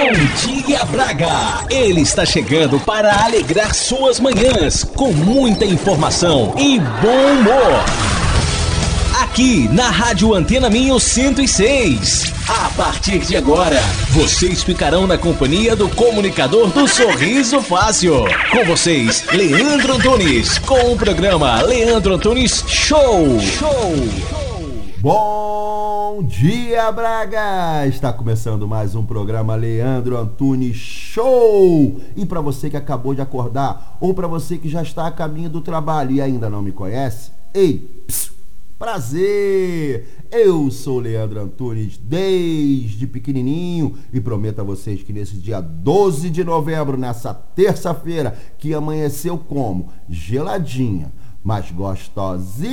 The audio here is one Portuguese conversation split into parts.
Bom dia, Braga! Ele está chegando para alegrar suas manhãs com muita informação e bom humor. Aqui na Rádio Antena Minho 106. A partir de agora, vocês ficarão na companhia do comunicador do Sorriso Fácil. Com vocês, Leandro Antunes, com o programa Leandro Antunes Show. Show. Bom dia, Braga! Está começando mais um programa Leandro Antunes Show! E para você que acabou de acordar, ou para você que já está a caminho do trabalho e ainda não me conhece, ei, prazer! Eu sou Leandro Antunes desde pequenininho e prometo a vocês que nesse dia 12 de novembro, nessa terça-feira, que amanheceu como? Geladinha mas gostosinha,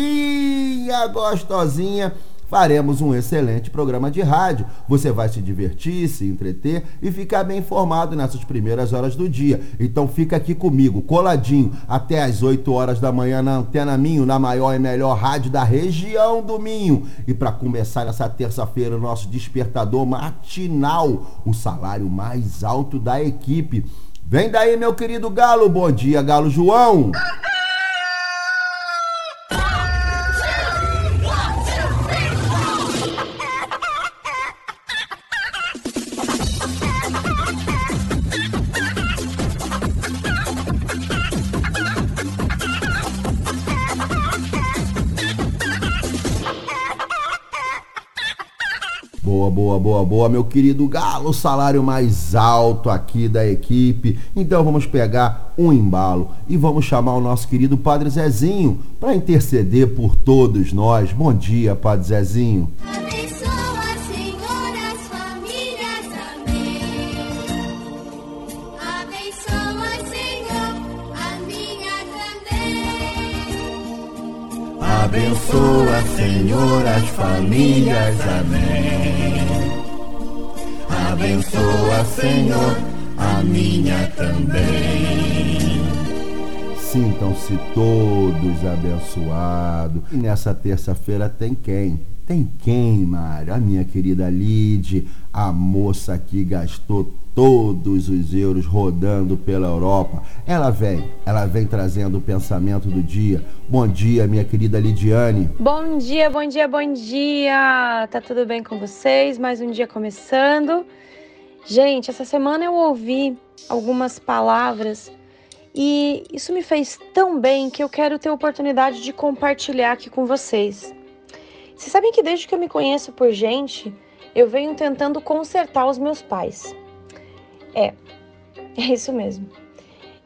gostosinha, faremos um excelente programa de rádio. Você vai se divertir, se entreter e ficar bem informado nessas primeiras horas do dia. Então fica aqui comigo, coladinho, até às 8 horas da manhã na Antena Minho, na maior e melhor rádio da região do Minho. E para começar nessa terça-feira, o nosso despertador matinal, o salário mais alto da equipe. Vem daí, meu querido Galo. Bom dia, Galo João. Boa, boa, boa, boa, meu querido Galo, salário mais alto aqui da equipe. Então vamos pegar um embalo e vamos chamar o nosso querido Padre Zezinho para interceder por todos nós. Bom dia, Padre Zezinho. Abençoa, Senhor, as famílias. Amém. Abençoa, Senhor, a minha também. Sintam-se todos abençoados. E nessa terça-feira tem quem? Tem quem, Mário? A minha querida Lide, a moça que gastou todos os euros rodando pela Europa. Ela vem, ela vem trazendo o pensamento do dia. Bom dia, minha querida Lidiane. Bom dia, bom dia, bom dia! Tá tudo bem com vocês? Mais um dia começando. Gente, essa semana eu ouvi algumas palavras e isso me fez tão bem que eu quero ter a oportunidade de compartilhar aqui com vocês. Vocês sabem que desde que eu me conheço por gente, eu venho tentando consertar os meus pais. É, é isso mesmo.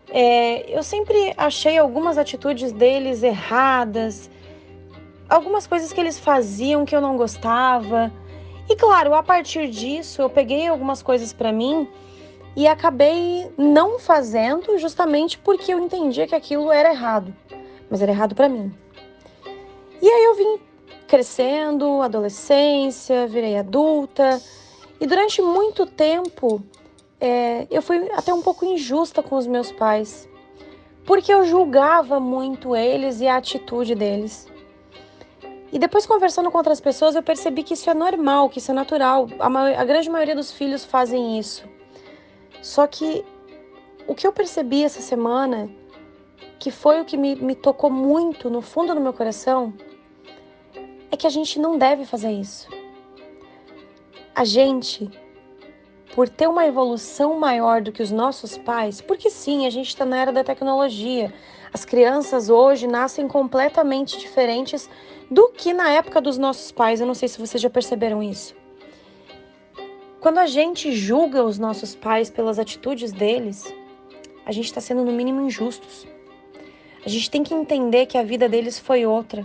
É, eu sempre achei algumas atitudes deles erradas, algumas coisas que eles faziam que eu não gostava. E claro, a partir disso, eu peguei algumas coisas para mim e acabei não fazendo justamente porque eu entendia que aquilo era errado, mas era errado para mim. E aí eu vim crescendo, adolescência, virei adulta e durante muito tempo é, eu fui até um pouco injusta com os meus pais, porque eu julgava muito eles e a atitude deles. E depois, conversando com outras pessoas, eu percebi que isso é normal, que isso é natural. A, a grande maioria dos filhos fazem isso. Só que o que eu percebi essa semana, que foi o que me, me tocou muito no fundo do meu coração, é que a gente não deve fazer isso. A gente, por ter uma evolução maior do que os nossos pais, porque sim, a gente está na era da tecnologia. As crianças hoje nascem completamente diferentes do que na época dos nossos pais. Eu não sei se vocês já perceberam isso. Quando a gente julga os nossos pais pelas atitudes deles, a gente está sendo no mínimo injustos. A gente tem que entender que a vida deles foi outra,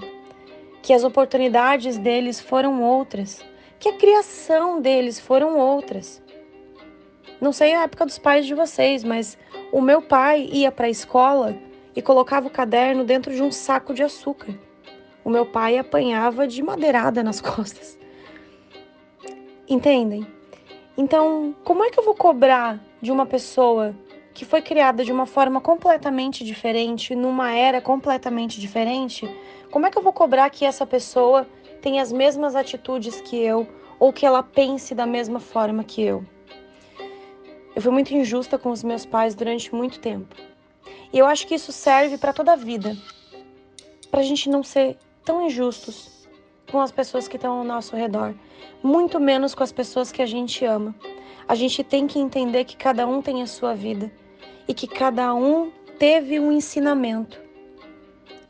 que as oportunidades deles foram outras, que a criação deles foram outras. Não sei a época dos pais de vocês, mas o meu pai ia para a escola e colocava o caderno dentro de um saco de açúcar. O meu pai apanhava de madeirada nas costas. Entendem? Então, como é que eu vou cobrar de uma pessoa que foi criada de uma forma completamente diferente, numa era completamente diferente? Como é que eu vou cobrar que essa pessoa tenha as mesmas atitudes que eu ou que ela pense da mesma forma que eu? Eu fui muito injusta com os meus pais durante muito tempo. E eu acho que isso serve para toda a vida. Para a gente não ser tão injustos com as pessoas que estão ao nosso redor, muito menos com as pessoas que a gente ama. A gente tem que entender que cada um tem a sua vida e que cada um teve um ensinamento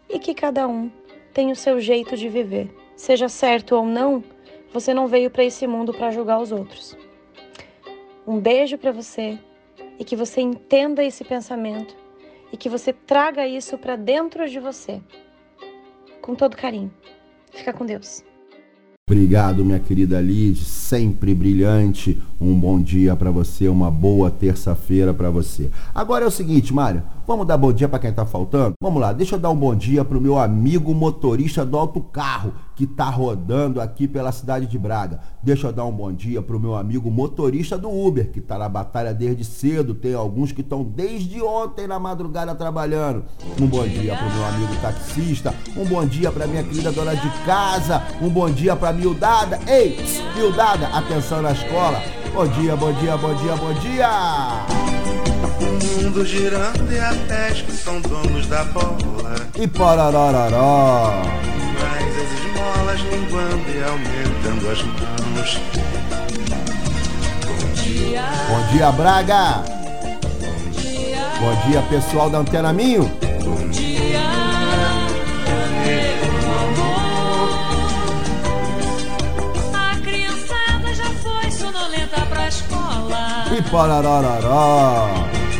e que cada um tem o seu jeito de viver. Seja certo ou não, você não veio para esse mundo para julgar os outros. Um beijo para você e que você entenda esse pensamento e que você traga isso para dentro de você. Com todo carinho. Fica com Deus. Obrigado, minha querida Lid, sempre brilhante. Um bom dia para você, uma boa terça-feira para você. Agora é o seguinte, Mário, vamos dar bom dia para quem tá faltando? Vamos lá, deixa eu dar um bom dia pro meu amigo motorista do autocarro que tá rodando aqui pela cidade de Braga. Deixa eu dar um bom dia pro meu amigo motorista do Uber, que tá na batalha desde cedo. Tem alguns que estão desde ontem na madrugada trabalhando. Um bom dia pro meu amigo taxista, um bom dia pra minha querida dona de casa, um bom dia pra miudada. Ei, miudada, atenção na escola. Bom dia, bom dia, bom dia, bom dia. O mundo girando e até que são donos da bola. E pororororó. Mas as esmolas minguando e aumentando as mãos. Bom dia, Braga. Bom dia, pessoal da Antena Minho. A E pororororó.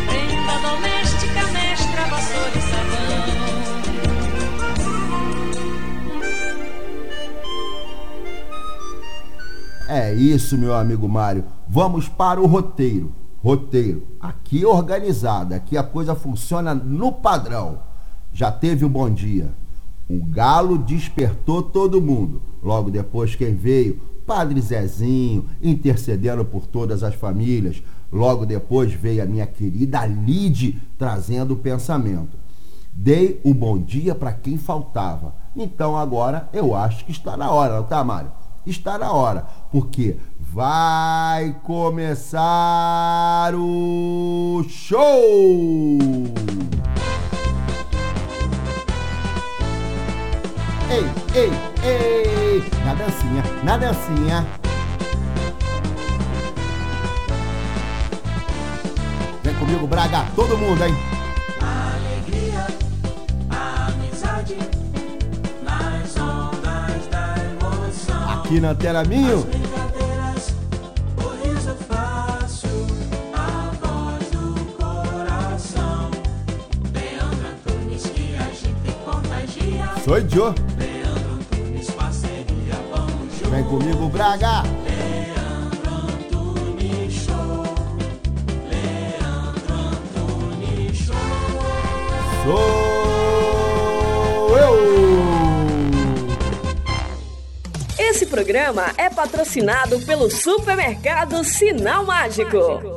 Prenda doméstica, mestra, vassoura e sabão. É isso, meu amigo Mário. Vamos para o roteiro. Roteiro. Aqui organizado, aqui a coisa funciona no padrão. Já teve um bom dia. O galo despertou todo mundo. Logo depois, quem veio? Padre Zezinho, intercedendo por todas as famílias. Logo depois veio a minha querida Lide, trazendo o pensamento. Dei o bom dia para quem faltava. Então agora eu acho que está na hora, não tá, Mário? Está na hora, porque vai começar o show! Ei, ei, ei! Na dancinha, na dancinha. Vem comigo, Braga, todo mundo, hein? alegria, amizade, nas ondas da emoção. Aqui na Antena Minho. Sou Joe. Leandro Antunes, parceria, vamos juntos. Vem comigo, Braga. Leandro Antunes Show. Leandro Antunes Show. Sou eu! Esse programa é patrocinado pelo supermercado Sinal Mágico. Vamos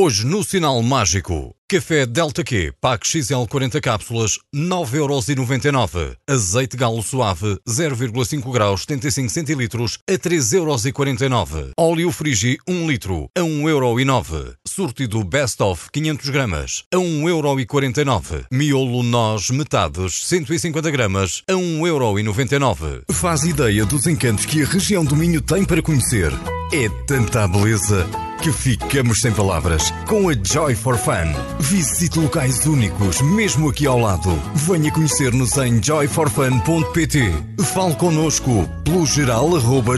Hoje no Sinal Mágico, café Delta Q, pack XL 40 cápsulas, 9,99€. Azeite galo suave, 0,5 graus, 75 centilitros, a 3,49€. Óleo Frigi, 1 litro, a 1,09€. Sortido Best of, 500 gramas, a 1,49€. Miolo Nós Metades, 150 gramas, a 1,99€. Faz ideia dos encantos que a região do Minho tem para conhecer. É tanta beleza que ficamos sem palavras com a Joy for Fun. Visite locais únicos, mesmo aqui ao lado. Venha conhecer-nos em joyforfun.pt. Fale connosco pelo geral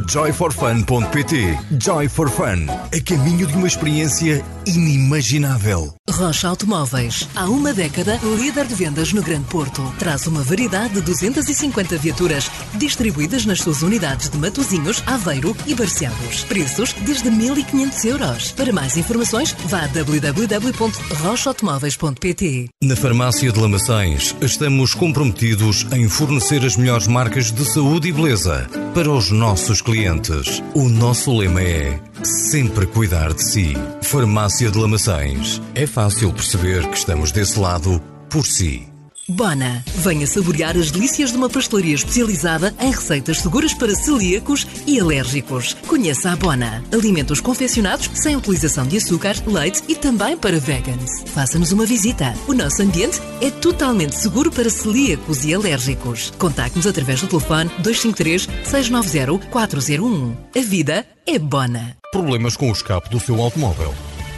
joyforfun.pt. Joy for Fun, a caminho de uma experiência inimaginável. Rocha Automóveis, há uma década, líder de vendas no Grande Porto. Traz uma variedade de 250 viaturas distribuídas nas suas unidades de Matozinhos, Aveiro e Barcelos. Preços desde 1.500 euros. Para mais informações, vá a www.rochaautomóveis.pt. Na Farmácia de Lamaçães, estamos comprometidos em fornecer as melhores marcas de saúde e beleza para os nossos clientes. O nosso lema é sempre cuidar de si. Farmácia de Lamaçães. É fácil perceber que estamos desse lado por si. Bona. Venha saborear as delícias de uma pastelaria especializada em receitas seguras para celíacos e alérgicos. Conheça a Bona. Alimentos confeccionados sem utilização de açúcar, leite e também para vegans. Faça-nos uma visita. O nosso ambiente é totalmente seguro para celíacos e alérgicos. Contacte-nos através do telefone 253 690 401. A vida é Bona. Problemas com o escape do seu automóvel?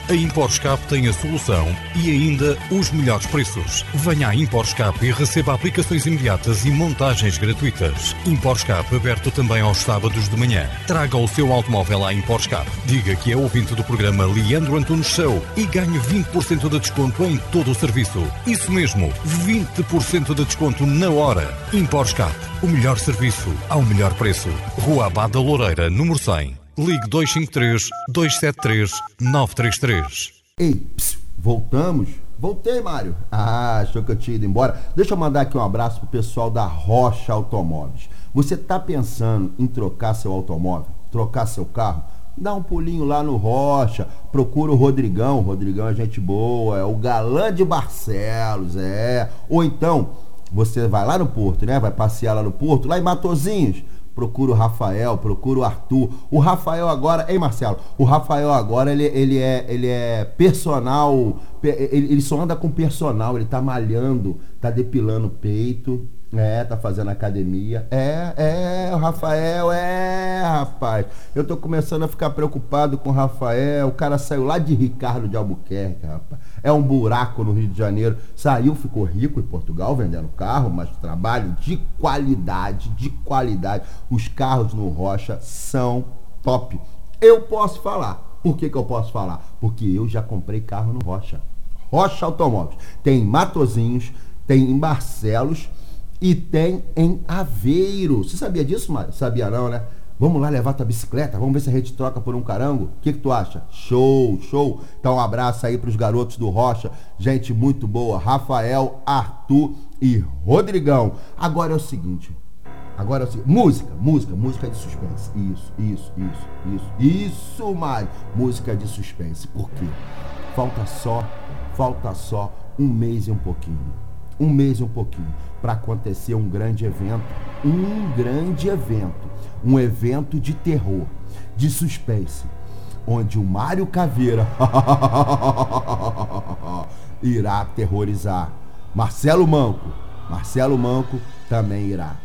A ImporScape tem a solução e ainda os melhores preços. Venha à ImporScape e receba aplicações imediatas e montagens gratuitas. ImporScape aberto também aos sábados de manhã. Traga o seu automóvel à ImporScape. Diga que é ouvinte do programa Leandro Antunes Show e ganhe 20% de desconto em todo o serviço. Isso mesmo, 20% de desconto na hora. ImporScape, o melhor serviço ao melhor preço. Rua Abada Loureira, número 100. Ligue 253 273 933. Ei, ps, voltamos? Voltei, Mário. Ah, achou que eu tinha ido embora? Deixa eu mandar aqui um abraço pro pessoal da Rocha Automóveis. Você tá pensando em trocar seu automóvel, trocar seu carro? Dá um pulinho lá no Rocha, procura o Rodrigão. O Rodrigão é gente boa, é o galã de Barcelos, é. Ou então, você vai lá no Porto, né? Vai passear lá no Porto, lá em Matozinhos procura o Rafael, procura o Arthur. O Rafael agora, ei Marcelo, o Rafael agora ele, ele, é, ele é personal, ele, ele só anda com personal, ele tá malhando, tá depilando o peito, é, tá fazendo academia. É, é, o Rafael, é, rapaz. Eu tô começando a ficar preocupado com o Rafael. O cara saiu lá de Ricardo de Albuquerque, rapaz. É um buraco no Rio de Janeiro. Saiu, ficou rico em Portugal vendendo carro, mas trabalho de qualidade, de qualidade. Os carros no Rocha são top. Eu posso falar. Por que, que eu posso falar? Porque eu já comprei carro no Rocha. Rocha Automóveis. Tem em Matozinhos, tem em Barcelos e tem em Aveiro. Você sabia disso, Mário? Sabia não, né? Vamos lá levar tua bicicleta? Vamos ver se a gente troca por um carango? O que, que tu acha? Show, show. Então um abraço aí pros garotos do Rocha. Gente muito boa. Rafael, Arthur e Rodrigão. Agora é o seguinte. Agora é o seguinte. Música, música, música de suspense. Isso, isso, isso, isso. Isso, Mário. Música de suspense. Por quê? Falta só, falta só um mês e um pouquinho. Um mês e um pouquinho para acontecer um grande evento. Um grande evento. Um evento de terror, de suspense, onde o Mário Caveira irá aterrorizar. Marcelo Manco, Marcelo Manco também irá.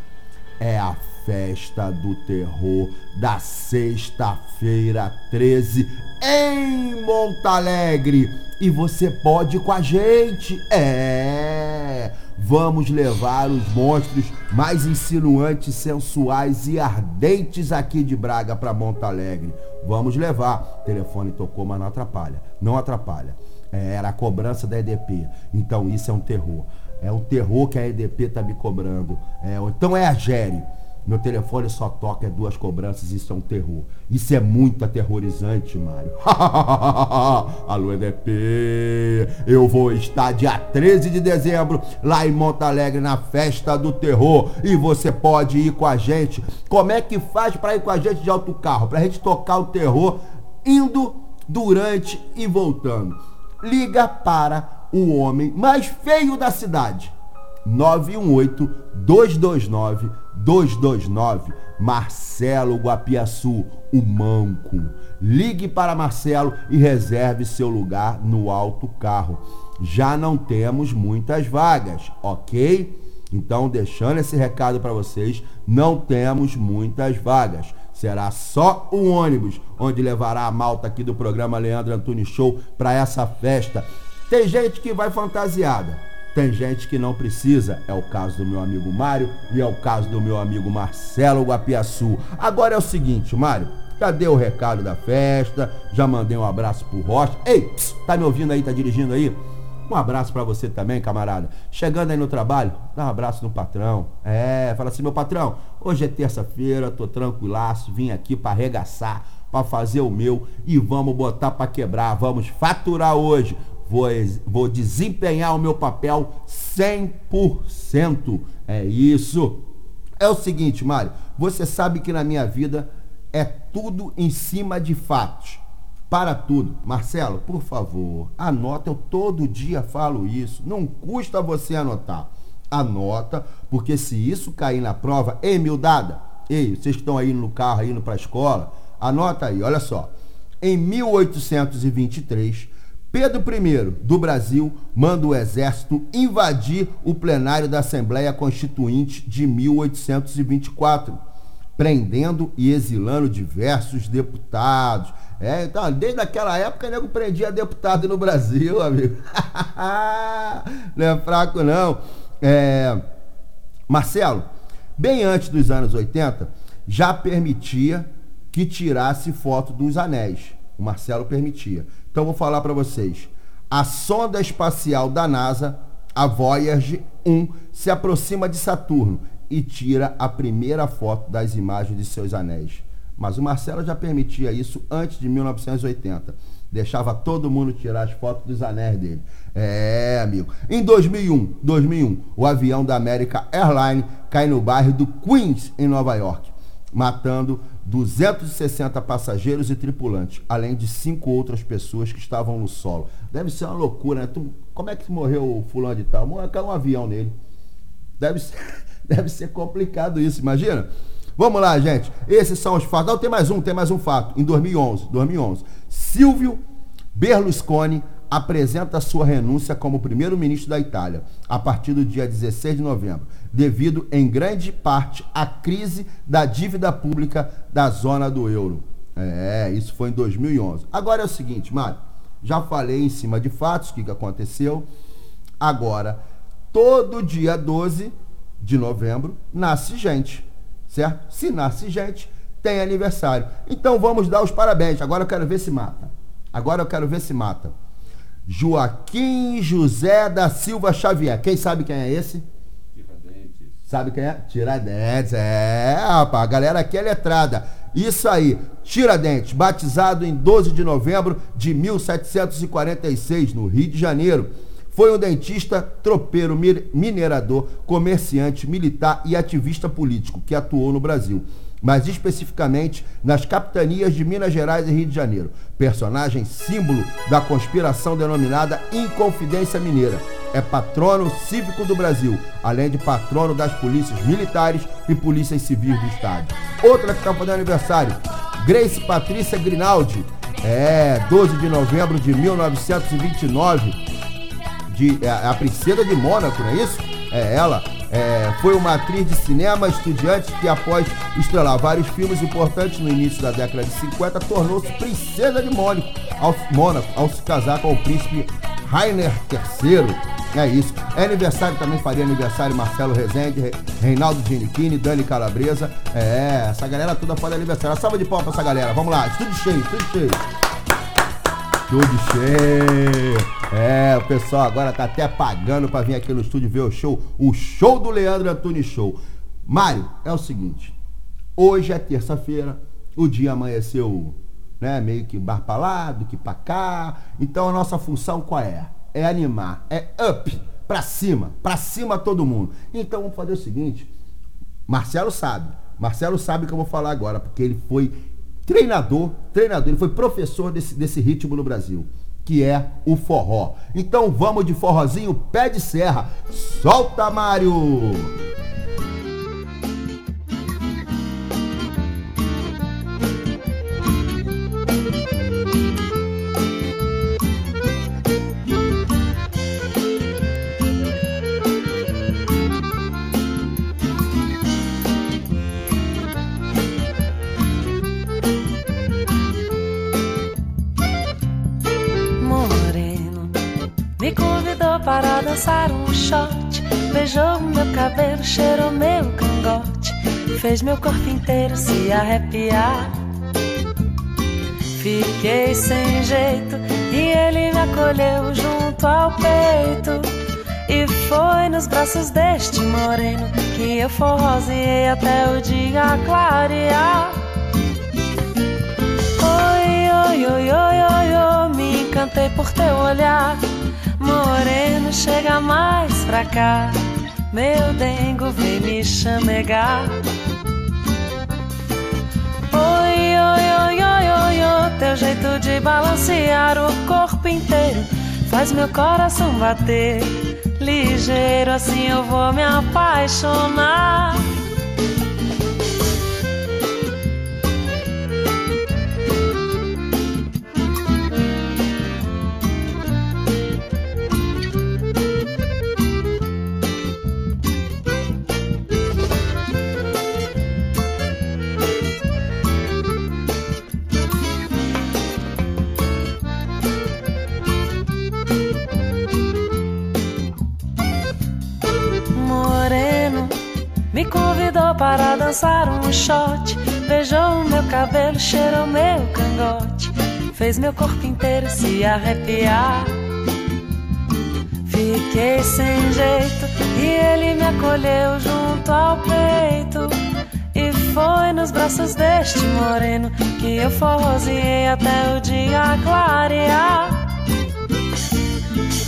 É a festa do terror da sexta-feira 13 em Monte Alegre. E você pode ir com a gente. É! Vamos levar os monstros mais insinuantes, sensuais e ardentes aqui de Braga para Monte Alegre. Vamos levar. O telefone tocou, mas não atrapalha. Não atrapalha. É, era a cobrança da EDP. Então isso é um terror. É um terror que a EDP tá me cobrando. É, então é a Gere. Meu telefone só toca é duas cobranças, isso é um terror. Isso é muito aterrorizante, Mário. Alô, EDP! Eu vou estar dia 13 de dezembro lá em Monte Alegre na festa do terror e você pode ir com a gente. Como é que faz para ir com a gente de alto carro? Pra gente tocar o terror indo, durante e voltando. Liga para o homem mais feio da cidade. 918 229 229 Marcelo Guapiaçu, o Manco. Ligue para Marcelo e reserve seu lugar no alto carro. Já não temos muitas vagas, ok? Então, deixando esse recado para vocês, não temos muitas vagas. Será só o ônibus onde levará a malta aqui do programa Leandro Antunes Show para essa festa. Tem gente que vai fantasiada. Tem gente que não precisa, é o caso do meu amigo Mário e é o caso do meu amigo Marcelo Guapiaçu. Agora é o seguinte, Mário, já dei o recado da festa, já mandei um abraço pro Rocha. Ei, pss, tá me ouvindo aí, tá dirigindo aí? Um abraço para você também, camarada. Chegando aí no trabalho, dá um abraço no patrão. É, fala assim, meu patrão, hoje é terça-feira, tô tranquilaço, vim aqui para arregaçar, para fazer o meu e vamos botar para quebrar, vamos faturar hoje vou, vou desempenhar o meu papel 100%. É isso. É o seguinte, Mário, você sabe que na minha vida é tudo em cima de fatos. Para tudo. Marcelo, por favor, anota, eu todo dia falo isso. Não custa você anotar. Anota, porque se isso cair na prova, ei, miudada, ei, vocês que estão aí no carro, indo para a escola, anota aí, olha só. Em 1823, Pedro I do Brasil manda o exército invadir o plenário da Assembleia Constituinte de 1824, prendendo e exilando diversos deputados. É, então, desde aquela época, o nego prendia deputado no Brasil, amigo. não é fraco, não. É, Marcelo, bem antes dos anos 80, já permitia que tirasse foto dos anéis. O Marcelo permitia. Então vou falar para vocês. A sonda espacial da NASA, a Voyager 1, se aproxima de Saturno e tira a primeira foto das imagens de seus anéis. Mas o Marcelo já permitia isso antes de 1980. Deixava todo mundo tirar as fotos dos anéis dele. É, amigo. Em 2001, 2001, o avião da American Airlines cai no bairro do Queens, em Nova York, matando 260 passageiros e tripulantes, além de cinco outras pessoas que estavam no solo. Deve ser uma loucura, né? Tu, como é que morreu o fulano de tal? Caiu um avião nele. Deve ser, deve ser complicado isso, imagina? Vamos lá, gente. Esses são os fatos. Não, tem mais um, tem mais um fato. Em 2011, 2011, Silvio Berlusconi apresenta sua renúncia como primeiro-ministro da Itália a partir do dia 16 de novembro, devido em grande parte à crise da dívida pública da zona do euro. É, isso foi em 2011. Agora é o seguinte, Mário, já falei em cima de fatos, o que, aconteceu. Agora, todo dia 12 de novembro nasce gente, certo? Se nasce gente, tem aniversário. Então vamos dar os parabéns. Agora eu quero ver se mata. Agora eu quero ver se mata. Joaquim José da Silva Xavier. Quem sabe quem é esse? Sabe quem é? Tiradentes. É, rapaz, a galera aqui é letrada. Isso aí, Tiradentes, batizado em 12 de novembro de 1746, no Rio de Janeiro. Foi um dentista, tropeiro, minerador, comerciante, militar e ativista político que atuou no Brasil mas especificamente nas capitanias de Minas Gerais e Rio de Janeiro. Personagem símbolo da conspiração denominada Inconfidência Mineira. É patrono cívico do Brasil, além de patrono das polícias militares e polícias civis do Estado. Outra que está fazendo aniversário, Grace Patrícia Grinaldi. É, 12 de novembro de 1929. De, é, a princesa de Mônaco, não é isso? É ela é, foi uma atriz de cinema, estudiante que, após estrelar vários filmes importantes no início da década de 50, tornou-se princesa de Mônaco ao, Mônaco ao se casar com o príncipe Rainer III. É isso. É aniversário também, faria aniversário Marcelo Rezende, Reinaldo Genichini, Dani Calabresa. É, essa galera toda faz aniversário. Salva de pau pra essa galera. Vamos lá, estúdio cheio, estúdio cheio. Estúdio cheio. É, o pessoal agora tá até pagando para vir aqui no estúdio ver o show, o show do Leandro Antunes Show. Mário, é o seguinte, hoje é terça-feira, o dia amanheceu, né, meio que bar pra lá, do que pra cá. Então a nossa função qual é? É animar, é up, pra cima, pra cima todo mundo. Então vamos fazer o seguinte, Marcelo sabe, Marcelo sabe que eu vou falar agora, porque ele foi treinador, treinador, ele foi professor desse, desse ritmo no Brasil que é o forró. Então vamos de forrozinho pé de serra. Solta, Mário! Cabelo, cheirou meu cangote. Fez meu corpo inteiro se arrepiar. Fiquei sem jeito e ele me acolheu junto ao peito. E foi nos braços deste moreno que eu forroseei até o dia clarear. Oi, oi, oi, oi, oi, oi, me encantei por teu olhar. Moreno, chega mais pra cá. Meu dengo vem me chamegar. Oi, oi, oi, oi, oi, oi, teu jeito de balancear o corpo inteiro faz meu coração bater ligeiro, assim eu vou me apaixonar. Dançar um shot. Beijou meu cabelo, cheirou meu cangote. Fez meu corpo inteiro se arrepiar. Fiquei sem jeito e ele me acolheu junto ao peito. E foi nos braços deste moreno que eu forroseei até o dia clarear.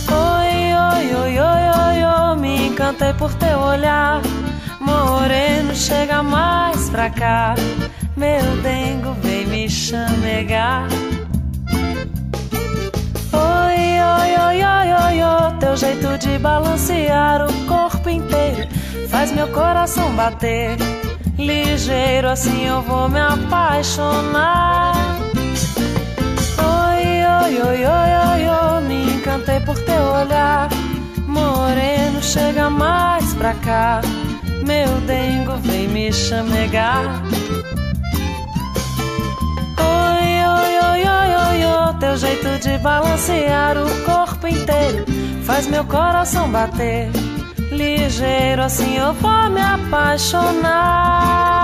Oi, oi, oi, oi, oi, oi, me encantei por teu olhar. Moreno, chega mais pra cá. Meu dengo, vem me chamegar. Oi, oi, oi, oi, oi, oi, teu jeito de balancear o corpo inteiro faz meu coração bater. Ligeiro, assim eu vou me apaixonar. Oi, oi, oi, oi, oi, oi, me encantei por teu olhar. Moreno, chega mais pra cá. Meu dengo, vem me chamegar. Oi, oi, oi, oi, oi, oi, teu jeito de balancear o corpo inteiro faz meu coração bater. Ligeiro, assim eu vou me apaixonar.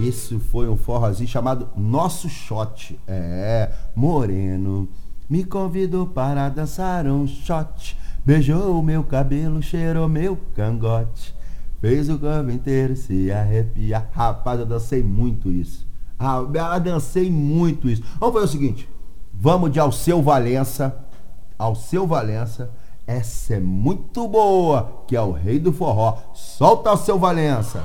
Isso foi um forrozinho chamado Nosso Shot. É, Moreno me convidou para dançar um shot. Beijou o meu cabelo, cheirou meu cangote. Fez o corpo inteiro se arrepiar. Rapaz, eu dancei muito isso. Ah, eu dancei muito isso. Vamos fazer o seguinte: vamos de Alceu Valença. Alceu Valença. Essa é muito boa, que é o rei do forró. Solta Alceu Valença.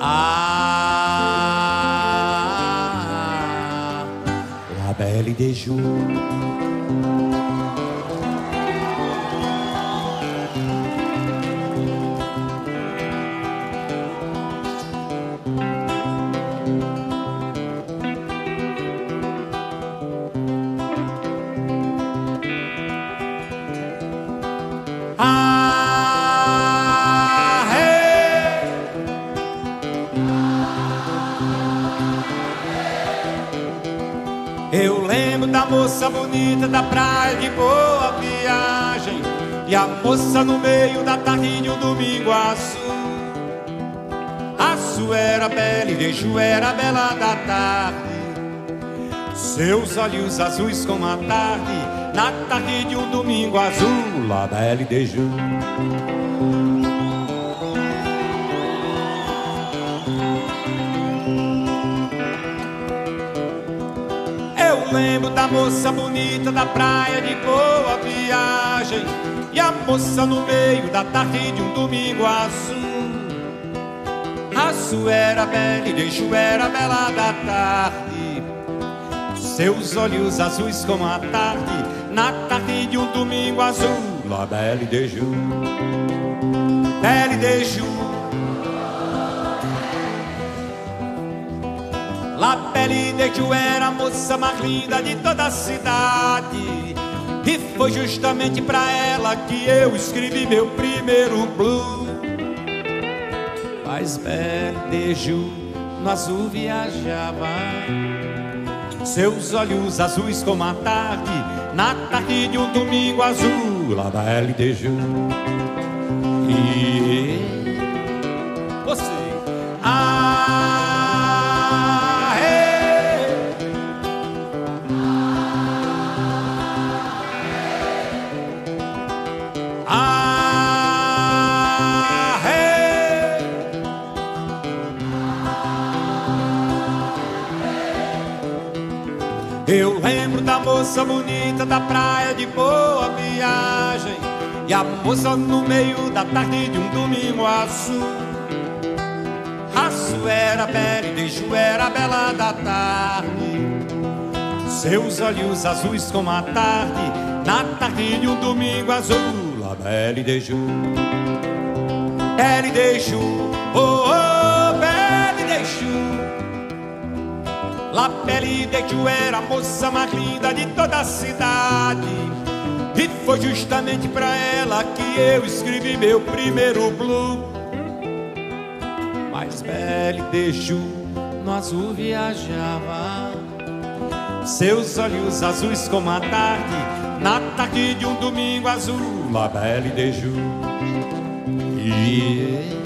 Ah, la belle des jours. E a moça no meio da tarde de um domingo azul. Aço era bela e Deju era bela da tarde. Seus olhos azuis como a tarde Na tarde de um domingo azul. La belle Deju Eu lembro da moça bonita da praia de boa viagem E a moça no meio da tarde de um domingo azul. Aço era bela e Deju era bela da tarde. Seus olhos azuis como a tarde Na tarde de um domingo azul. La belle Deju Belle Deju La Belle Deju era a moça mais linda de toda a cidade. E foi justamente pra ela que eu escrevi meu primeiro blues mais verdejo no azul viajava. Seus olhos azuis como a tarde, na tarde de um domingo azul, lá da LDJ. E bonita da praia de boa viagem. E a moça no meio da tarde de um domingo azul. Aço era bela e Deju era a bela da tarde. Seus olhos azuis como a tarde Na tarde de um domingo azul. Lá bela e Deju Bela e Deju Oh, oh, La Ju era a moça mais linda de toda a cidade. E foi justamente pra ela que eu escrevi meu primeiro blue. Mas Belle de Ju no azul viajava. Seus olhos azuis como a tarde, na tarde de um domingo azul. La Belle de Ju. E...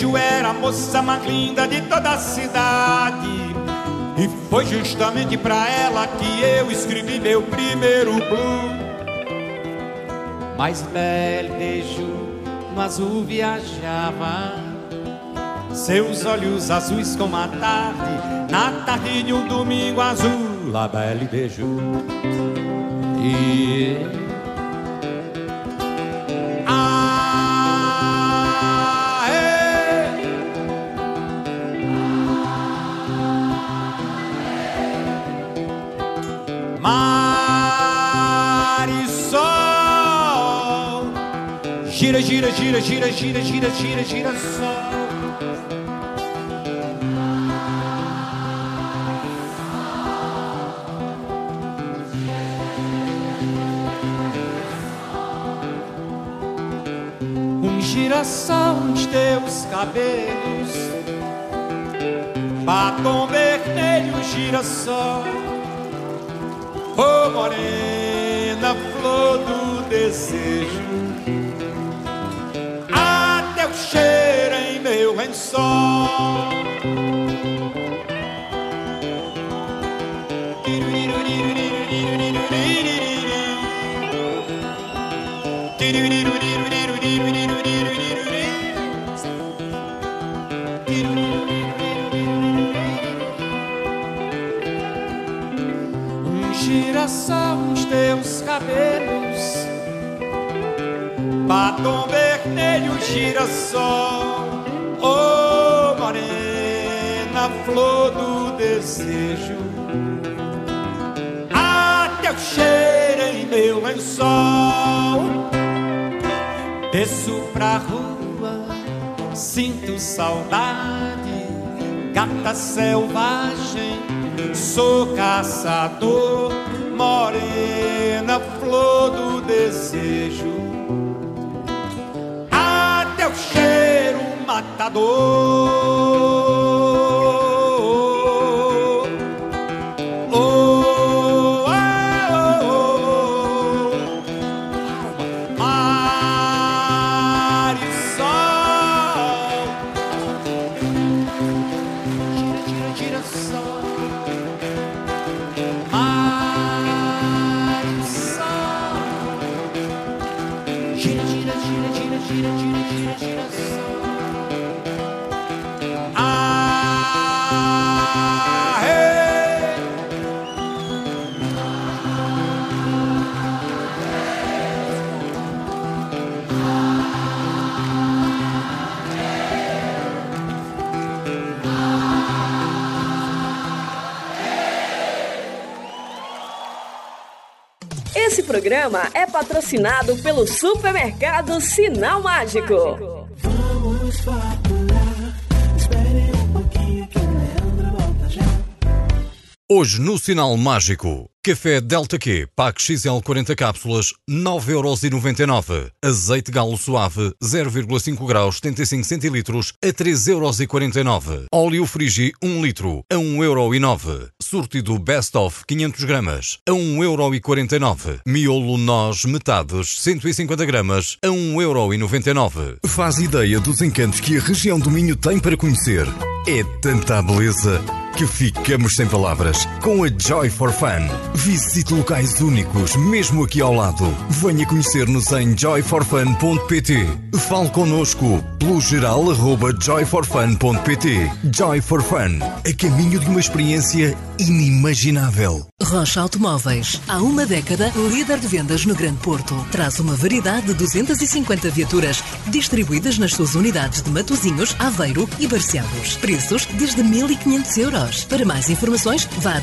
Belle de Ju era a moça mais linda de toda a cidade. E foi justamente pra ela que eu escrevi meu primeiro blue. Mas Belle de Ju no azul viajava. Seus olhos azuis como a tarde, na tarde de um domingo azul, de Ju. E gira, gira, gira, gira, gira, gira só. Um girassol nos teus cabelos, batom vermelho, girassol, ô oh, morena, flor do desejo. Lençol. Um girassol nos teus cabelos, batom vermelho, girassol, morena, flor do desejo, até o cheiro em meu lençol. Desço pra rua, sinto saudade, gata selvagem, sou caçador, morena, flor do desejo, até o cheiro matador. Programa é patrocinado pelo supermercado Sinal Mágico. Vamos faturar. Espere um pouquinho que o Leandro volta já. Hoje no Sinal Mágico, café Delta Q, pack XL 40 cápsulas, 9,99€. Azeite galo suave, 0,5 graus, 75 centilitros, a 3,49€. Óleo Frigi, 1 litro, a 1,09€. Sortido Best of, 500 gramas, a 1,49€. Miolo Nós Metades, 150 gramas, a 1,99€. Faz ideia dos encantos que a região do Minho tem para conhecer. É tanta beleza que ficamos sem palavras com a Joy for Fun. Visite locais únicos, mesmo aqui ao lado. Venha conhecer-nos em joyforfun.pt. Fale connosco pelo geral arroba joyforfun.pt. Joy for Fun, a caminho de uma experiência inimaginável. Rocha Automóveis, há uma década, líder de vendas no Grande Porto. Traz uma variedade de 250 viaturas distribuídas nas suas unidades de Matozinhos, Aveiro e Barcelos. Preços desde 1.500 euros. Para mais informações, vá a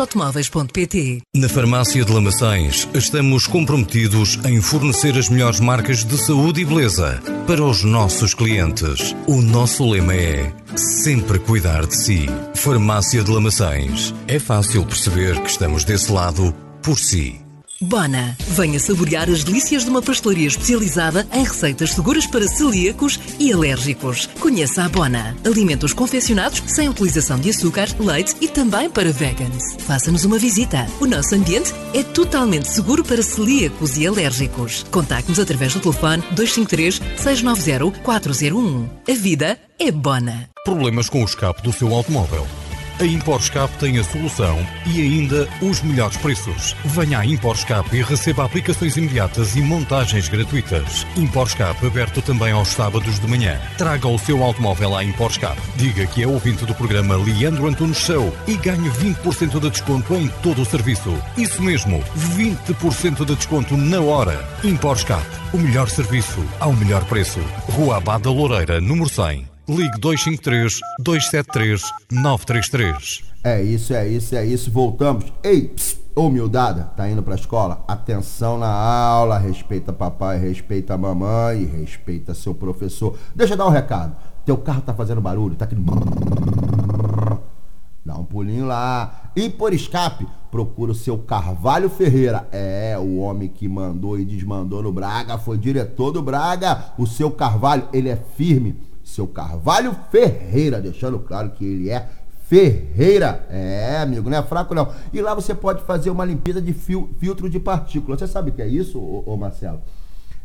www.rochaautomóveis.pt. Na Farmácia de Lamaçães, estamos comprometidos em fornecer as melhores marcas de saúde e beleza para os nossos clientes. O nosso lema é sempre cuidar de si. Farmácia de Lamaçães. É fácil perceber que estamos desse lado por si. Bona, venha saborear as delícias de uma pastelaria especializada em receitas seguras para celíacos e alérgicos. Conheça a Bona. Alimentos confeccionados sem utilização de açúcar, leite e também para vegans. Faça-nos uma visita. O nosso ambiente é totalmente seguro para celíacos e alérgicos. Contacte-nos através do telefone 253 690 401. A vida é Bona. Problemas com o escape do seu automóvel? A ImporScape tem a solução e ainda os melhores preços. Venha à ImporScape e receba aplicações imediatas e montagens gratuitas. ImporScape aberto também aos sábados de manhã. Traga o seu automóvel à ImporScape. Diga que é ouvinte do programa Leandro Antunes Show e ganhe 20% de desconto em todo o serviço. Isso mesmo, 20% de desconto na hora. ImporScape, o melhor serviço ao melhor preço. Rua Abada Loureira, número 100. Ligue 253 273 933. É isso, é isso, é isso. Voltamos. Ei, pss, humildade, tá indo pra escola? Atenção na aula, respeita papai, respeita mamãe, respeita seu professor. Deixa eu dar um recado. Teu carro tá fazendo barulho, tá aquele. Dá um pulinho lá. E por escape, procura o seu Carvalho Ferreira. É, o homem que mandou e desmandou no Braga, foi diretor do Braga. O seu Carvalho, ele é firme. Seu Carvalho Ferreira, deixando claro que ele é Ferreira. É, amigo, não é fraco não. E lá você pode fazer uma limpeza de fil- filtro de partículas. Você sabe o que é isso, ô, ô Marcelo?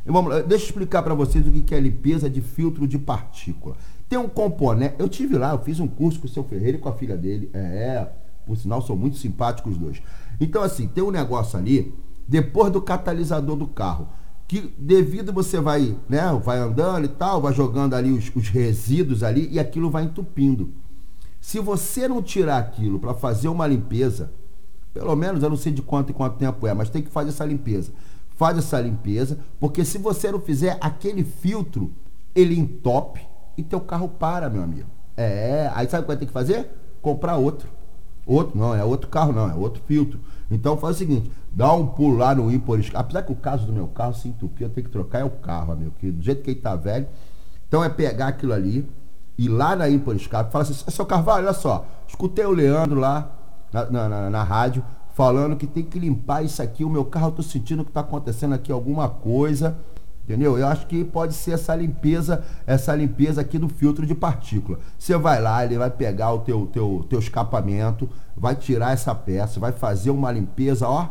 Vamos lá, deixa eu explicar para vocês o que é limpeza de filtro de partícula. Tem um componente, eu tive lá, eu fiz um curso com o seu Ferreira e com a filha dele. É, por sinal, são muito simpáticos os dois. Então, assim, tem um negócio ali, depois do catalisador do carro, que devido você vai, né, vai andando e tal, vai jogando ali os, os resíduos ali e aquilo vai entupindo. Se você não tirar aquilo para fazer uma limpeza, pelo menos eu não sei de quanto e quanto tempo é, mas tem que fazer essa limpeza. Faz essa limpeza, porque se você não fizer aquele filtro, ele entope e teu carro para, meu amigo. É, aí sabe o que vai ter que fazer? Comprar outro. Outro, não, é outro carro não, é outro filtro. Então faz o seguinte, dá um pulo lá no Impor Apesar que o caso do meu carro se entupir, eu tenho que trocar é o carro, amigo, que do jeito que ele tá velho. Então é pegar aquilo ali, ir lá na Impor Escape, fala assim, seu Carvalho, olha só, escutei o Leandro lá na, na, na- na rádio falando que tem que limpar isso aqui, o meu carro eu tô sentindo que tá acontecendo aqui alguma coisa. Entendeu? Eu acho que pode ser essa limpeza, essa limpeza aqui do filtro de partícula. Você vai lá, ele vai pegar o teu, teu, teu escapamento, vai tirar essa peça, vai fazer uma limpeza, ó,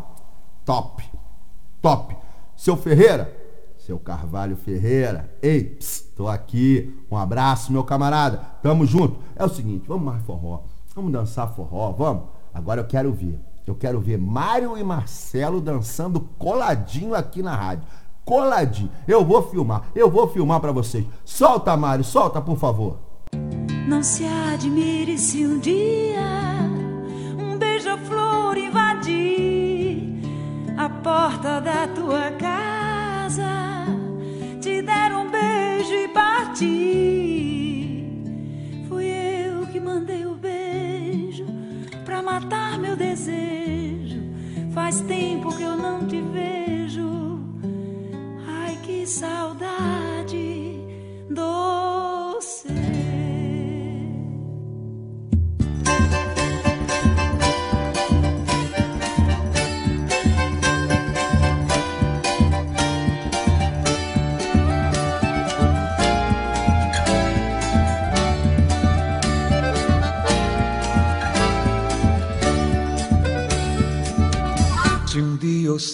top, top. Seu Ferreira, seu Carvalho Ferreira, ei, ps, tô aqui, um abraço, meu camarada, tamo junto. É o seguinte, vamos mais forró, vamos dançar forró, vamos? Agora eu quero ver, eu quero ver Mário e Marcelo dançando coladinho aqui na rádio. Coladinho. Eu vou filmar, eu vou filmar pra vocês. Solta, Mário, solta, por favor. Não se admire se um dia um beija-flor invadir a porta da tua casa,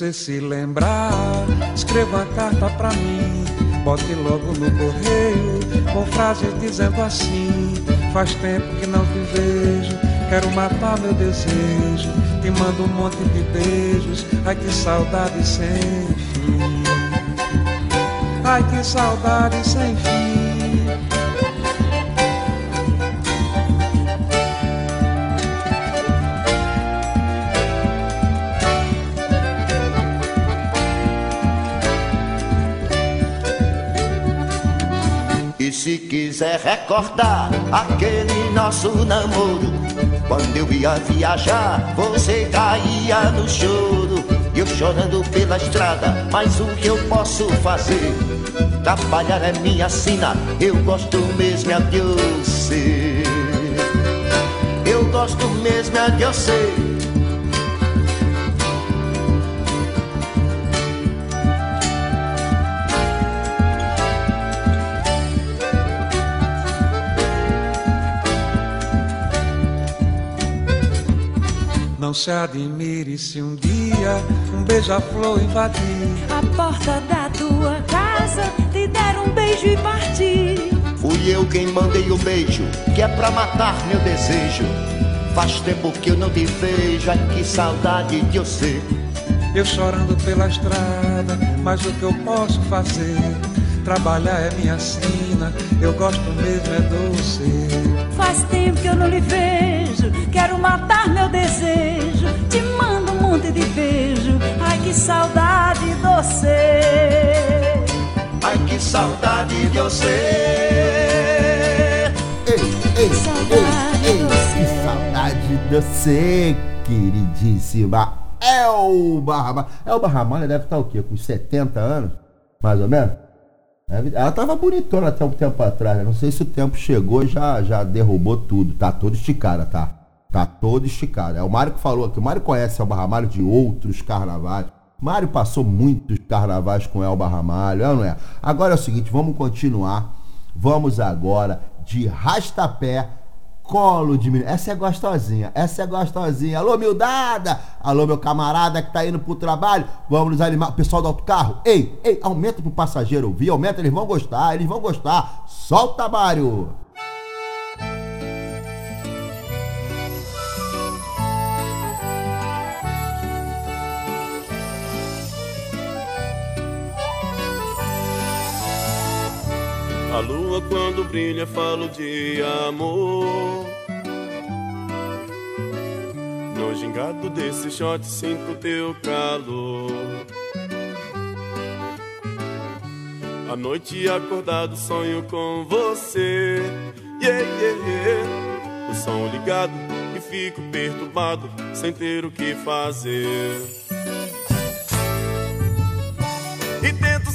você se lembrar, escreva uma carta pra mim. Bote logo no correio, com frases dizendo assim: Faz tempo que não te vejo, quero matar meu desejo. Te mando um monte de beijos, ai que saudade sem fim. Ai que saudade sem fim. Recordar aquele nosso namoro, quando eu ia viajar, você caía no choro. E eu chorando pela estrada, mas o que eu posso fazer? Trabalhar é minha sina, eu gosto mesmo é de você. Eu gosto mesmo é de você. Não se admire se um dia um beija-flor invadir a porta da tua casa, te der um beijo e partir. Fui eu quem mandei o beijo, que é pra matar meu desejo. Faz tempo que eu não te vejo, ai que saudade de você. Eu chorando pela estrada, mas o que eu posso fazer? Trabalhar é minha sina, eu gosto mesmo é doce. Faz tempo que eu não lhe vejo, quero matar meu desejo. Te mando um monte de beijo, ai que saudade doce. Ai que saudade de você. Ei, ei, saudade ei, que saudade de você, queridíssima Elba Ramalho. Elba Ramalho deve estar o quê? Com 70 anos? Mais ou menos? Deve- Ela tava bonitona até um tempo atrás. né? Não sei se o tempo chegou e já, já derrubou tudo. Tá toda esticada, tá? Tá toda esticada. É o Mário que falou aqui. O Mário conhece Elba Ramalho de outros carnavais. Mário passou muitos carnavais com Elba Ramalho, é não é? Agora é o seguinte, vamos continuar. Vamos agora de rastapé, colo de menino. Essa é gostosinha, essa é gostosinha. Alô, miudada! Alô, meu camarada que tá indo pro trabalho. Vamos nos animar. Pessoal do autocarro, ei, ei, aumenta pro passageiro ouvir, aumenta, eles vão gostar, eles vão gostar. Solta, Mário! A lua quando brilha falo de amor. No gingado desse shot sinto teu calor. À noite acordado sonho com você. Yeah, yeah, yeah. O som ligado e fico perturbado Sem ter o que fazer. E tento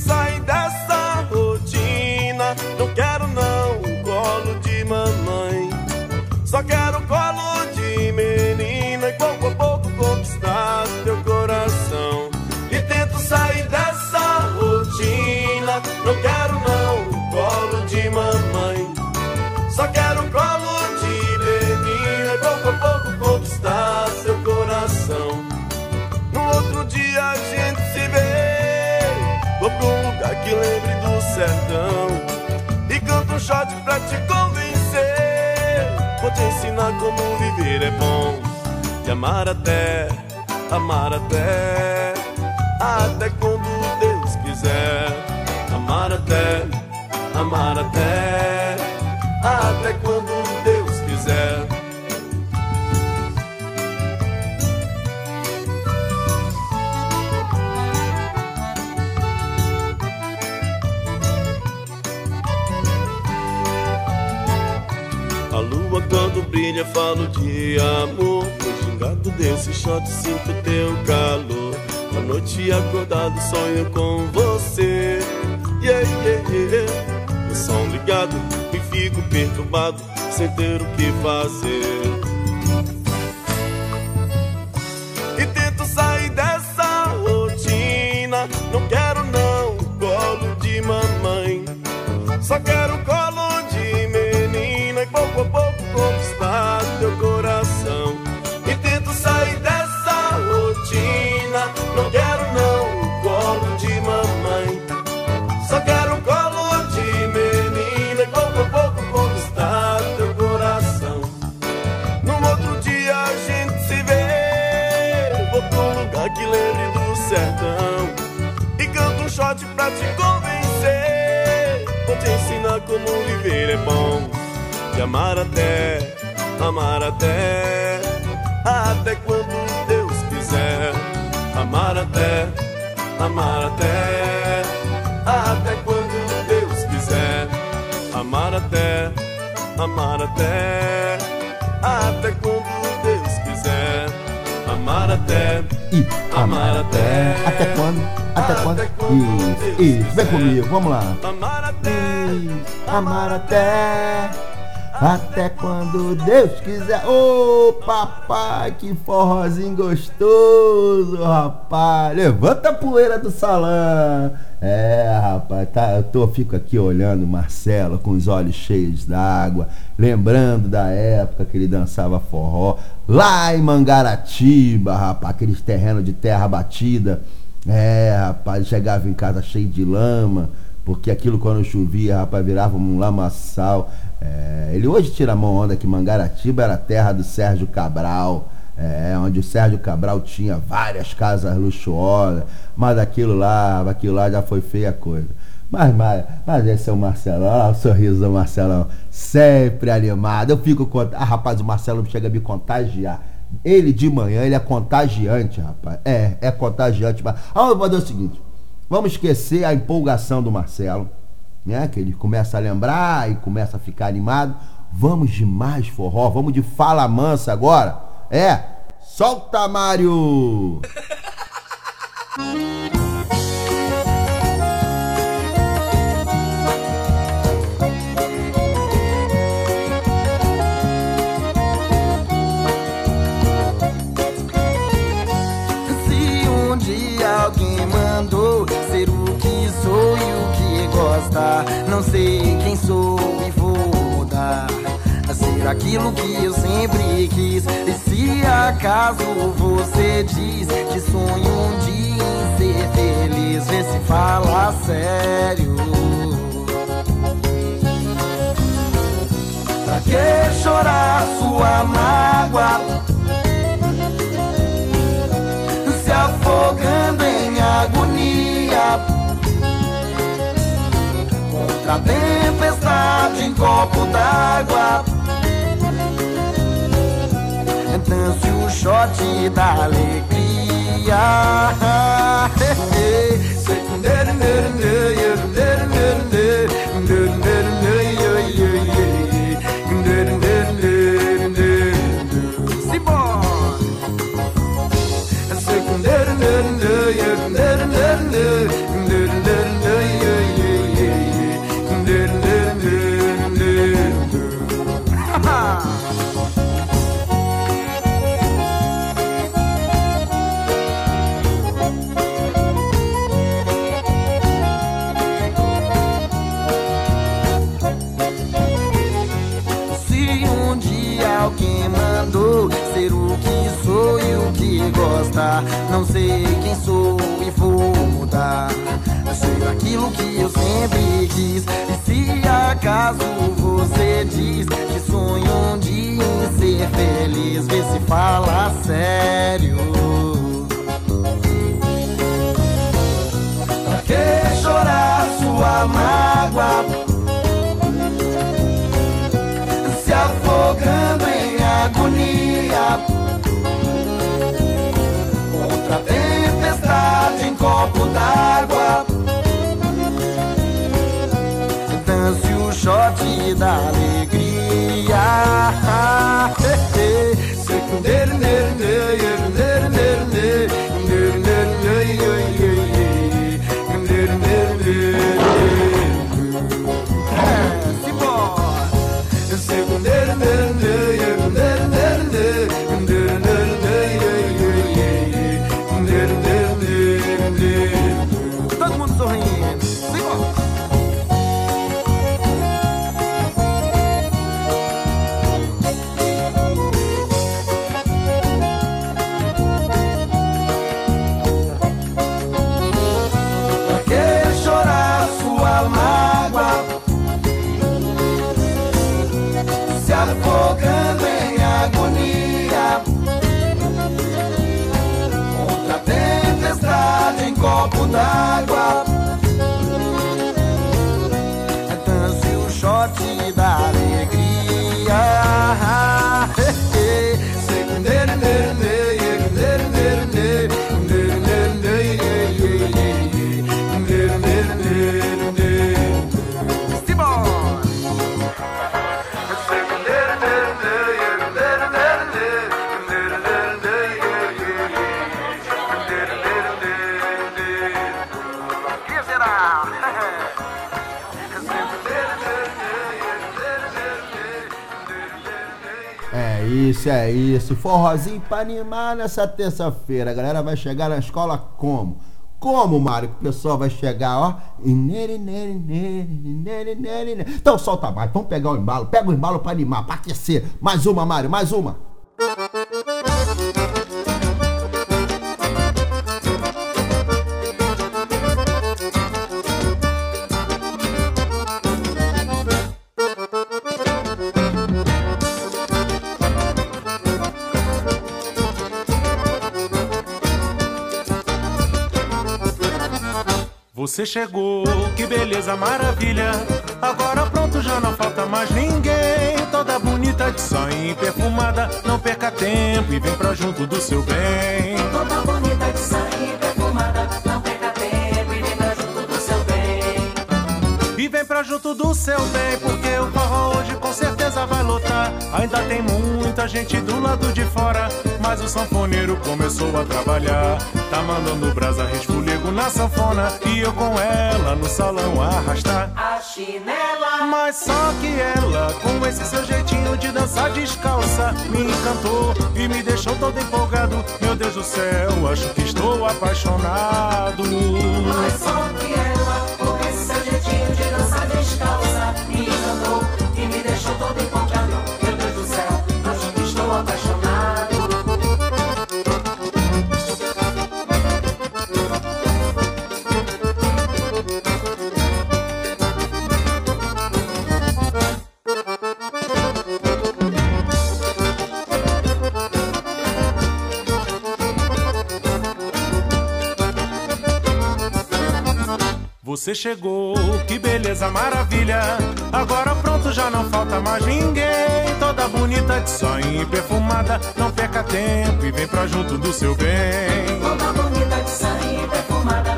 que lembre do sertão E canto um shot pra te convencer Vou te ensinar como viver é bom E amar até, amar até Até quando Deus quiser. Amar até, amar até lua quando brilha falo de amor. No gingado desse shot sinto teu calor. À noite acordado sonho com você. Yeah, yeah, yeah. O som ligado e fico perturbado Sem ter o que fazer. E tento sair dessa rotina. Não quero não colo de mamãe. Só quero como viver é bom E amar até, amar até Até quando Deus quiser Amar até, amar até Até quando Deus quiser Amar até, amar até Até quando Deus quiser Amar até, E amar até Até quando? Até quando? Isso, isso. Vem comigo, vamos lá. Amar até. Até quando Deus quiser. Ô papai, que forrozinho gostoso, rapaz. Levanta a poeira do salão. É, rapaz, tá, eu tô, fico aqui olhando Marcelo com os olhos cheios d'água, lembrando da época que ele dançava forró lá em Mangaratiba, rapaz, aqueles terrenos de terra batida. É, rapaz, chegava em casa cheio de lama, porque aquilo quando chovia, rapaz, virava um lamaçal. É, ele hoje tira a mão onda que Mangaratiba era a terra do Sérgio Cabral, é, onde o Sérgio Cabral tinha várias casas luxuosas, mas aquilo lá, aquilo lá já foi feia coisa. Mas, mas, mas esse é o Marcelão, olha lá o sorriso do Marcelão, sempre animado. Eu fico cont... Ah, rapaz, o Marcelo chega a me contagiar. Ele de manhã, ele é contagiante, rapaz. É, é contagiante. Mas... Ah, eu vou fazer o seguinte: vamos esquecer a empolgação do Marcelo, né? Que ele começa a lembrar e começa a ficar animado. Vamos de mais forró, vamos de fala mansa agora. É, solta, Mário! não sei quem sou e vou mudar. A ser aquilo que eu sempre quis. E se acaso você diz que sonho um dia em ser feliz, vê se fala sério. Pra que chorar sua mágoa? Contra a tempestade em copo d'água. Dance o shot da alegria. sempre quis. E se acaso você diz que sonha um dia em ser feliz, vê se fala sério. Pra que chorar sua mágoa? Se afogando em agonia. Outra tempestade em copo d'água. Shot da alegria. Nessa terça-feira. A galera vai chegar na escola como? Como, Mário, que o pessoal vai chegar, ó? Então solta mais, vamos pegar o embalo. Pega o embalo pra animar, pra aquecer. Mais uma, Mário, mais uma. Você chegou, que beleza, maravilha. Agora pronto, já não falta mais ninguém. Toda bonita de sainha perfumada. Não perca tempo e vem pra junto do seu bem. Toda bonita de sair pra junto do seu bem, porque o forró hoje com certeza vai lotar. Ainda tem muita gente do lado de fora, mas o sanfoneiro começou a trabalhar. Tá mandando brasa, resfolego na sanfona, e eu com ela no salão arrastar. A chinela, Mas só que ela, com esse seu jeitinho de dançar descalça, me encantou e me deixou todo empolgado. Meu Deus do céu, acho que estou apaixonado. mas só que ela, Você chegou, que beleza, maravilha. Agora pronto, já não falta mais ninguém. Toda bonita de sainha perfumada. Não perca tempo e vem pra junto do seu bem. Toda bonita de sair perfumada,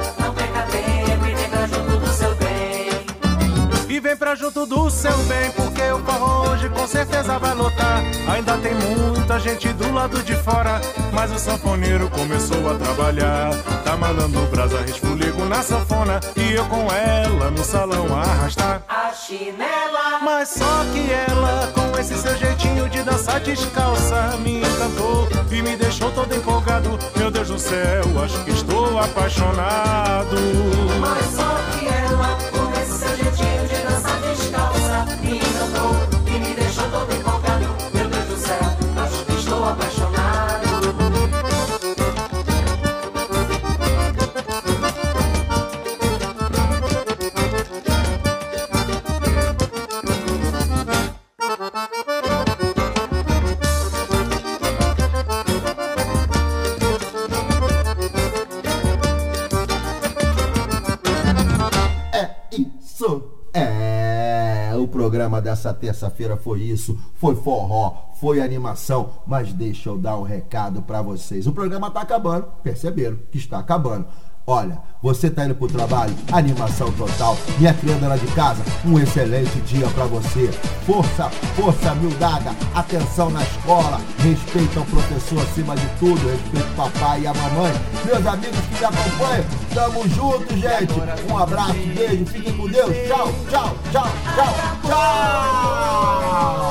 pra junto do seu bem, porque o forró hoje com certeza vai lotar. Ainda tem muita gente do lado de fora, mas o sanfoneiro começou a trabalhar. Tá mandando brasa, resfolego na sanfona, e eu com ela no salão arrastar. A chinela, Mas só que ela, com esse seu jeitinho de dançar descalça, me encantou e me deixou todo empolgado. Meu Deus do céu, acho que estou apaixonado. mas só que programa dessa terça-feira foi isso. Foi forró, foi animação, mas deixa eu dar um recado pra vocês. O programa tá acabando, perceberam que está acabando. Olha, você tá indo pro trabalho, animação total. Minha criança lá de casa, um excelente dia pra você. Força, força, mildaga, atenção na escola, respeita o professor acima de tudo, respeita o papai e a mamãe. Meus amigos que me acompanham, tamo junto, gente. Um abraço, beijo, fiquem com Deus. Tchau, tchau, tchau, tchau, tchau.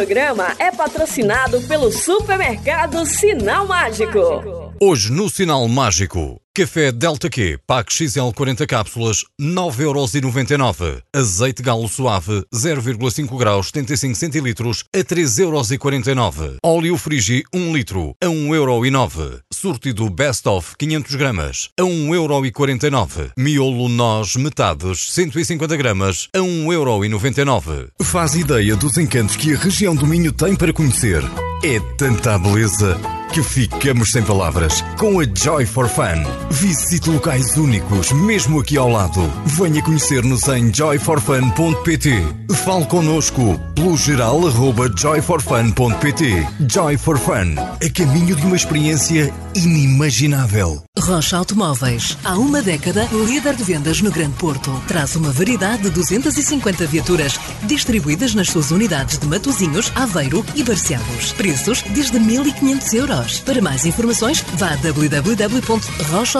Programa é patrocinado pelo supermercado Sinal Mágico. Hoje no Sinal Mágico, café Delta Q, pack XL 40 cápsulas, 9,99€. Azeite galo suave, 0,5 graus, 75 centilitros, a 3,49€. Óleo Frigi, 1 litro, a 1,09€. Sortido Best of, 500 gramas, a 1,49€. Miolo Nós Metades, 150 gramas, a 1,99€. Faz ideia dos encantos que a região do Minho tem para conhecer. É tanta beleza que ficamos sem palavras com a Joy for Fun. Visite locais únicos, mesmo aqui ao lado. Venha conhecer-nos em joyforfun.pt. Fale connosco pelo geral arroba joyforfun.pt. Joy for Fun, a caminho de uma experiência inimaginável. Rocha Automóveis. Há uma década, líder de vendas no Grande Porto. Traz uma variedade de 250 viaturas distribuídas nas suas unidades de Matozinhos, Aveiro e Barcelos. Preços desde 1.500 euros. Para mais informações, vá a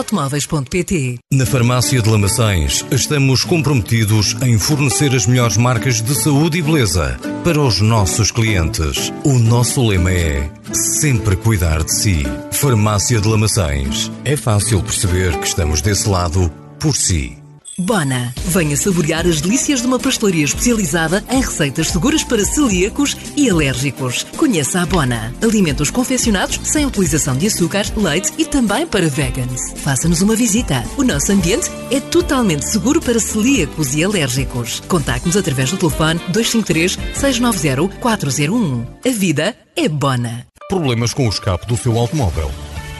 www.rochaautomóveis.pt. Na Farmácia de Lamaçães, estamos comprometidos em fornecer as melhores marcas de saúde e beleza para os nossos clientes. O nosso lema é sempre cuidar de si. Farmácia de Lamaçães. É fácil perceber que estamos desse lado por si. Bona. Venha saborear as delícias de uma pastelaria especializada em receitas seguras para celíacos e alérgicos. Conheça a Bona. Alimentos confeccionados sem utilização de açúcar, leite e também para vegans. Faça-nos uma visita. O nosso ambiente é totalmente seguro para celíacos e alérgicos. Contacte-nos através do telefone 253 690 401. A vida é Bona. Problemas com o escape do seu automóvel?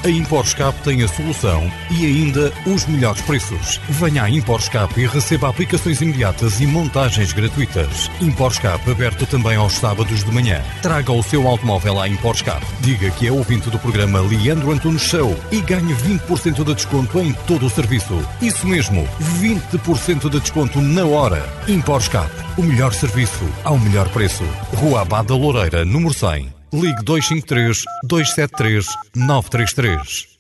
A ImporScape tem a solução e ainda os melhores preços. Venha à ImporScape e receba aplicações imediatas e montagens gratuitas. ImporScape aberto também aos sábados de manhã. Traga o seu automóvel à ImporScape. Diga que é ouvinte do programa Leandro Antunes Show e ganhe 20% de desconto em todo o serviço. Isso mesmo, 20% de desconto na hora. ImporScape, o melhor serviço ao melhor preço. Rua Abada Loureira, número 100. Ligue 253 273 933.